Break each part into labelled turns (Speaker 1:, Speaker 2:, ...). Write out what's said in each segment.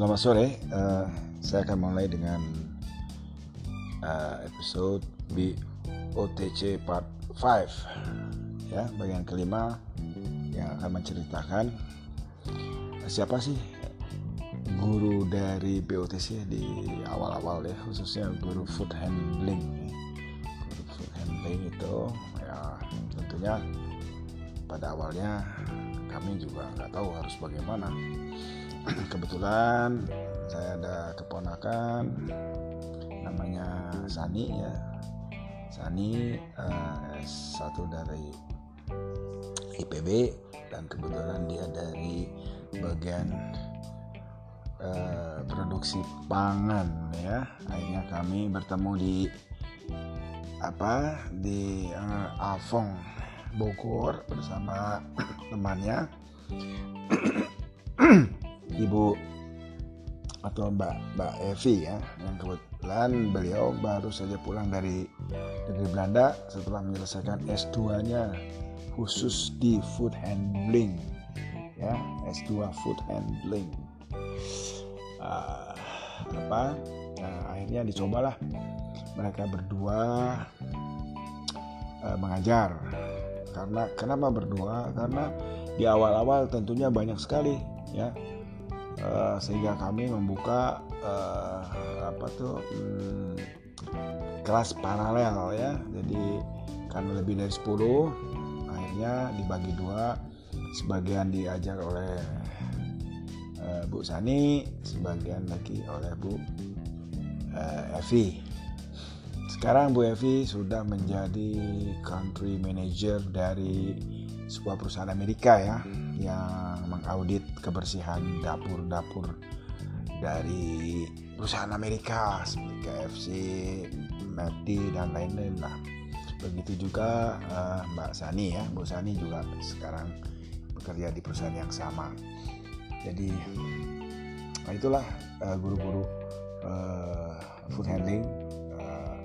Speaker 1: Selamat sore, uh, saya akan mulai dengan uh, episode BOTC Part 5 ya, bagian kelima yang akan menceritakan siapa sih guru dari BOTC di awal-awal ya, khususnya guru food handling. Guru food handling itu ya tentunya pada awalnya kami juga nggak tahu harus bagaimana kebetulan saya ada keponakan namanya Sani ya. Sani uh, satu dari IPB dan kebetulan dia dari bagian uh, produksi pangan ya. Akhirnya kami bertemu di apa di uh, Alfong Bogor bersama temannya Ibu atau Mbak Mbak Evi ya yang kebetulan beliau baru saja pulang dari negeri Belanda setelah menyelesaikan S2-nya khusus di food handling ya S2 food handling. Uh, apa? Nah, akhirnya dicobalah mereka berdua uh, mengajar. Karena kenapa berdua? Karena di awal-awal tentunya banyak sekali ya uh, sehingga kami membuka uh, apa tuh hmm, kelas paralel ya. Jadi karena lebih dari 10 akhirnya dibagi dua. Sebagian diajar oleh uh, Bu Sani sebagian lagi oleh Bu uh, Evi. Sekarang Bu Evi sudah menjadi country manager dari sebuah perusahaan Amerika ya yang mengaudit kebersihan dapur-dapur dari perusahaan Amerika seperti KFC, McD dan lain-lain lah. Begitu juga uh, Mbak Sani ya, Bu Sani juga sekarang bekerja di perusahaan yang sama. Jadi nah itulah uh, guru-guru uh, food handling uh,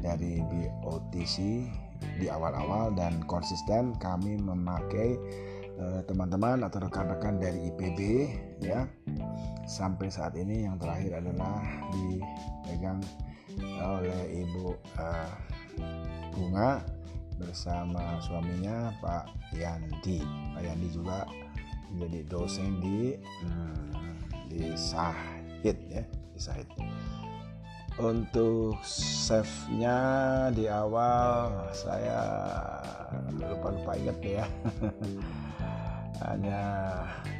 Speaker 1: dari BOTC di awal-awal dan konsisten kami memakai teman-teman atau rekan-rekan dari IPB ya sampai saat ini yang terakhir adalah dipegang oleh Ibu uh, Bunga bersama suaminya Pak Yandi. Pak Yandi juga menjadi dosen di hmm, di Sahid ya di Sahid. Untuk save-nya di awal saya lupa-lupa ingat ya. hanya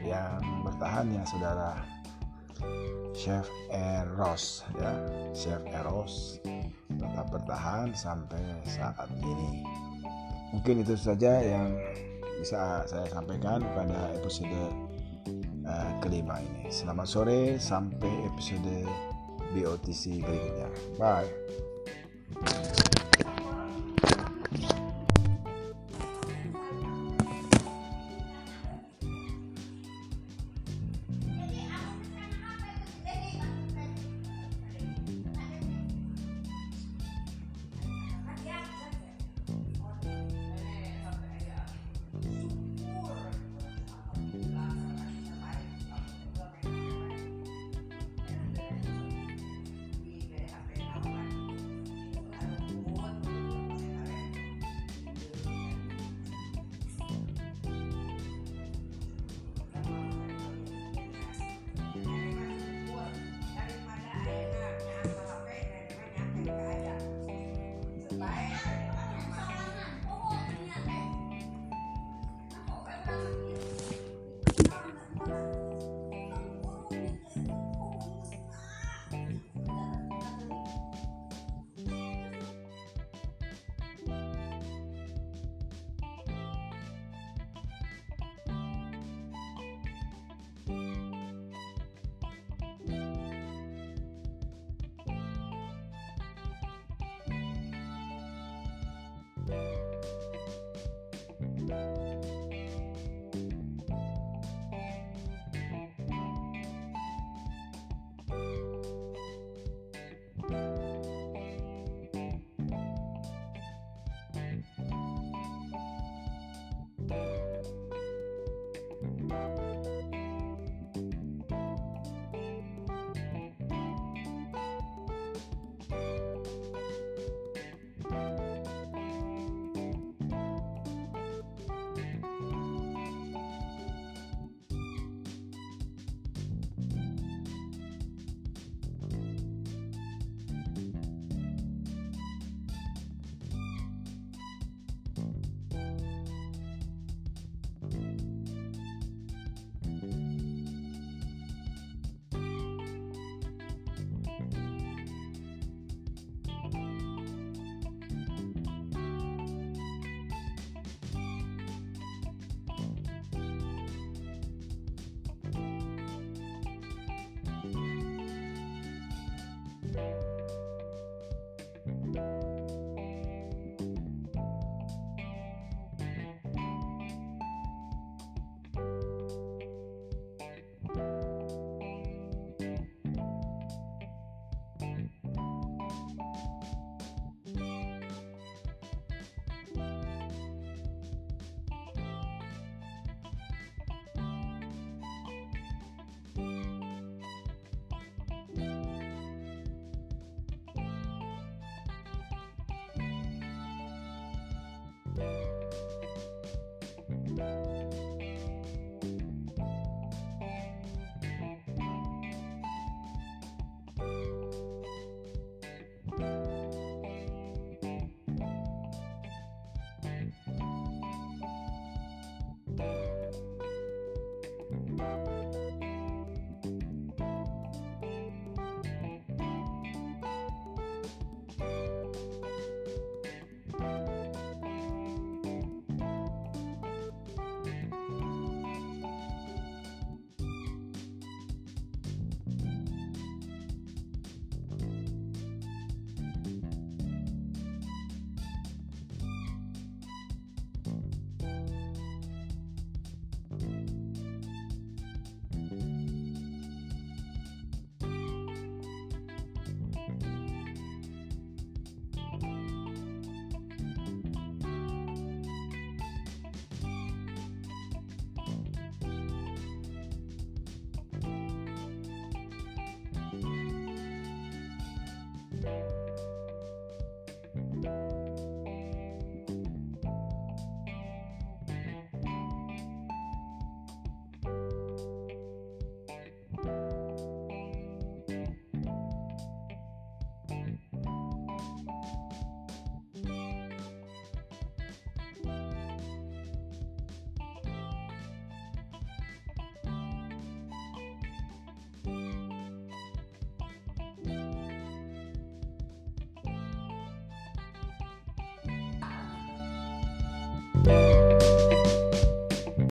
Speaker 1: yang bertahan ya saudara. Chef Eros ya. Chef Eros tetap bertahan sampai saat ini. Mungkin itu saja yang bisa saya sampaikan pada episode uh, kelima ini. Selamat sore sampai episode BOTC berikutnya. Bye Bye.